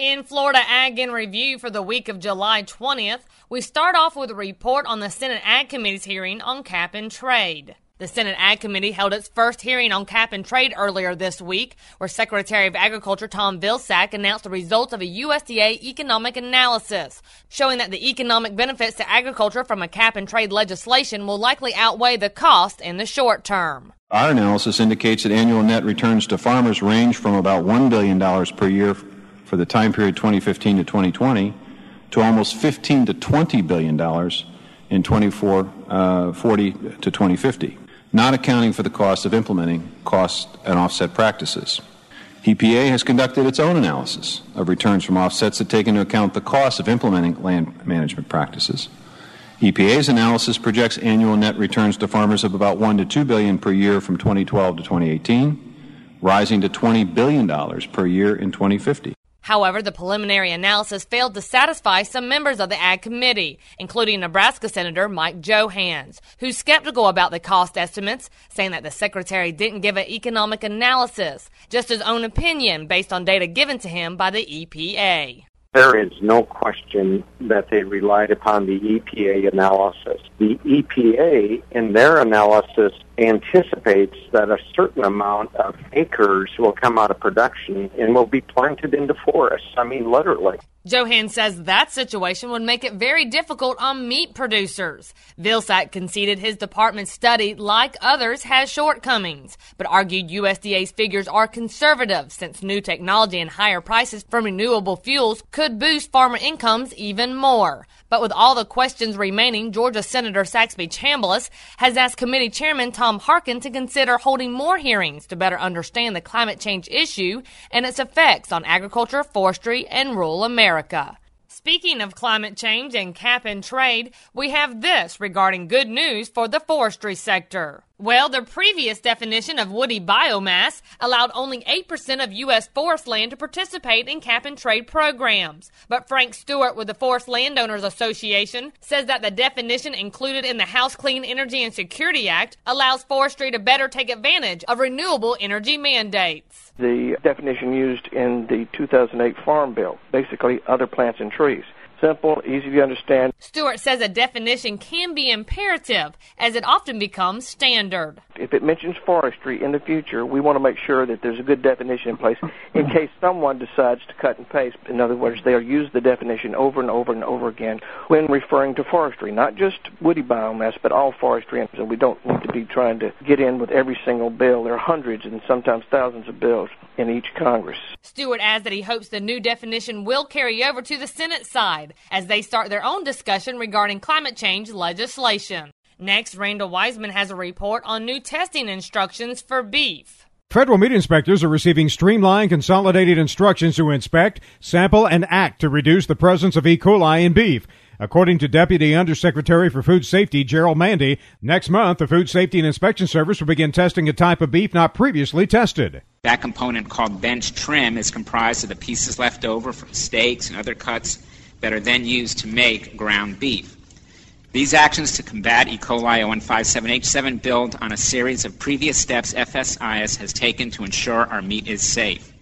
In Florida Ag in Review for the week of July 20th, we start off with a report on the Senate Ag Committee's hearing on cap and trade. The Senate Ag Committee held its first hearing on cap and trade earlier this week, where Secretary of Agriculture Tom Vilsack announced the results of a USDA economic analysis, showing that the economic benefits to agriculture from a cap and trade legislation will likely outweigh the cost in the short term. Our analysis indicates that annual net returns to farmers range from about $1 billion per year for the time period 2015 to 2020 to almost 15 to 20 billion dollars in 2440 uh, to 2050, not accounting for the cost of implementing cost and offset practices. EPA has conducted its own analysis of returns from offsets that take into account the cost of implementing land management practices. EPA's analysis projects annual net returns to farmers of about 1 to 2 billion per year from 2012 to 2018, rising to 20 billion dollars per year in 2050. However, the preliminary analysis failed to satisfy some members of the Ag Committee, including Nebraska Senator Mike Johanns, who's skeptical about the cost estimates, saying that the Secretary didn't give an economic analysis, just his own opinion based on data given to him by the EPA. There is no question that they relied upon the EPA analysis. The EPA, in their analysis, anticipates that a certain amount of acres will come out of production and will be planted into forests. I mean, literally. Johanns says that situation would make it very difficult on meat producers. Vilsack conceded his department's study, like others, has shortcomings, but argued USDA's figures are conservative since new technology and higher prices from renewable fuels could boost farmer incomes even more. But with all the questions remaining, Georgia Senator Saxby Chambliss has asked committee chairman Tom Harkin to consider holding more hearings to better understand the climate change issue and its effects on agriculture, forestry, and rural America. Speaking of climate change and cap and trade, we have this regarding good news for the forestry sector. Well, the previous definition of woody biomass allowed only 8% of U.S. forest land to participate in cap and trade programs. But Frank Stewart with the Forest Landowners Association says that the definition included in the House Clean Energy and Security Act allows forestry to better take advantage of renewable energy mandates. The definition used in the 2008 Farm Bill, basically other plants and trees simple, easy to understand. Stewart says a definition can be imperative as it often becomes standard. If it mentions forestry in the future, we want to make sure that there's a good definition in place in case someone decides to cut and paste. In other words, they'll use the definition over and over and over again when referring to forestry, not just woody biomass, but all forestry. And we don't need to be trying to get in with every single bill. There are hundreds and sometimes thousands of bills in each Congress. Stewart adds that he hopes the new definition will carry over to the Senate side as they start their own discussion regarding climate change legislation. Next, Randall Wiseman has a report on new testing instructions for beef. Federal meat inspectors are receiving streamlined, consolidated instructions to inspect, sample, and act to reduce the presence of E. coli in beef. According to Deputy Undersecretary for Food Safety Jerold Mande, next month the Food Safety and Inspection Service will begin testing a type of beef not previously tested. That component called bench trim is comprised of the pieces left over from steaks and other cuts that are then used to make ground beef. These actions to combat E. coli 0157H7 build on a series of previous steps FSIS has taken to ensure our meat is safe.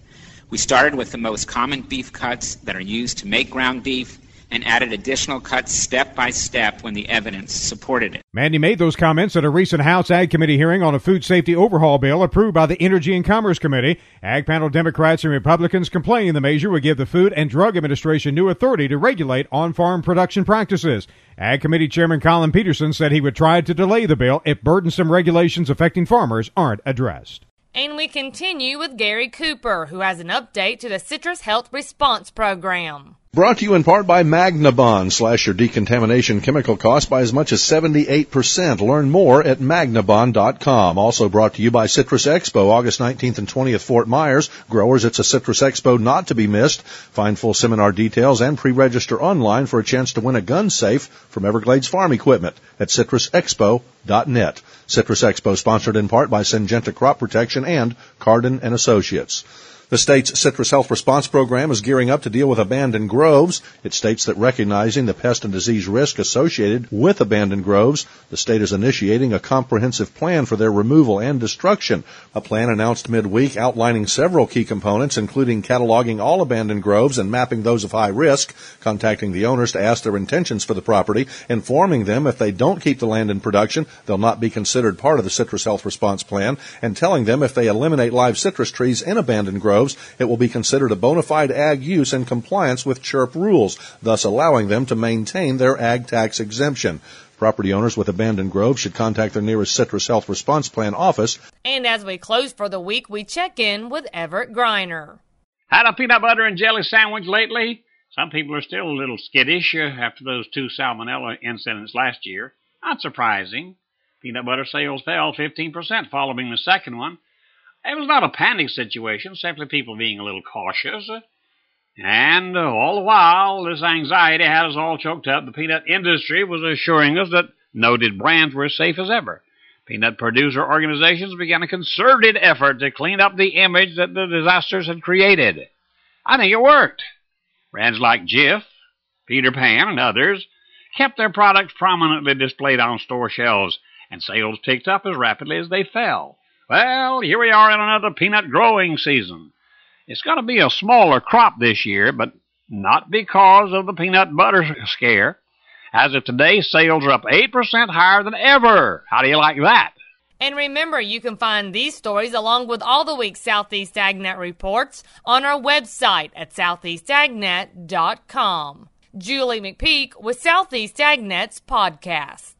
We started with the most common beef cuts that are used to make ground beef and added additional cuts step by step when the evidence supported it. Mande made those comments at a recent House Ag Committee hearing on a food safety overhaul bill approved by the Energy and Commerce Committee. Ag panel Democrats and Republicans complaining the measure would give the Food and Drug Administration new authority to regulate on farm production practices. Ag Committee Chairman Collin Peterson said he would try to delay the bill if burdensome regulations affecting farmers aren't addressed. And we continue with Gary Cooper, who has an update to the Citrus Health Response Program. Brought to you in part by Magnabond. Slash your decontamination chemical costs by as much as 78%. Learn more at magnabond.com. Also brought to you by Citrus Expo, August 19th and 20th, Fort Myers. Growers, it's a Citrus Expo not to be missed. Find full seminar details and pre-register online for a chance to win a gun safe from Everglades Farm Equipment at citrusexpo.net. Citrus Expo sponsored in part by Syngenta Crop Protection and Cardin and Associates. The state's citrus health response program is gearing up to deal with abandoned groves. It states that recognizing the pest and disease risk associated with abandoned groves, the state is initiating a comprehensive plan for their removal and destruction. A plan announced midweek outlining several key components, including cataloging all abandoned groves and mapping those of high risk, contacting the owners to ask their intentions for the property, informing them if they don't keep the land in production, they'll not be considered part of the citrus health response plan, and telling them if they eliminate live citrus trees in abandoned groves, groves, it will be considered a bona fide ag use in compliance with CHIRP rules, thus allowing them to maintain their ag tax exemption. Property owners with abandoned groves should contact their nearest Citrus Health Response Plan office. And as we close for the week, we check in with Everett Griner. Had a peanut butter and jelly sandwich lately? Some people are still a little skittish uh, after those two salmonella incidents last year. Not surprising. Peanut butter sales fell 15% following the second one, it was not a panic situation, simply people being a little cautious. And uh, all the while, this anxiety had us all choked up. The peanut industry was assuring us that noted brands were as safe as ever. Peanut producer organizations began a concerted effort to clean up the image that the disasters had created. I think it worked. Brands like Jif, Peter Pan, and others kept their products prominently displayed on store shelves, and sales picked up as rapidly as they fell. Well, here we are in another peanut growing season. It's going to be a smaller crop this year, but not because of the peanut butter scare. As of today, sales are up 8% higher than ever. How do you like that? And remember, you can find these stories along with all the week's Southeast AgNet reports on our website at southeastagnet.com. Julie McPeak with Southeast AgNet's podcast.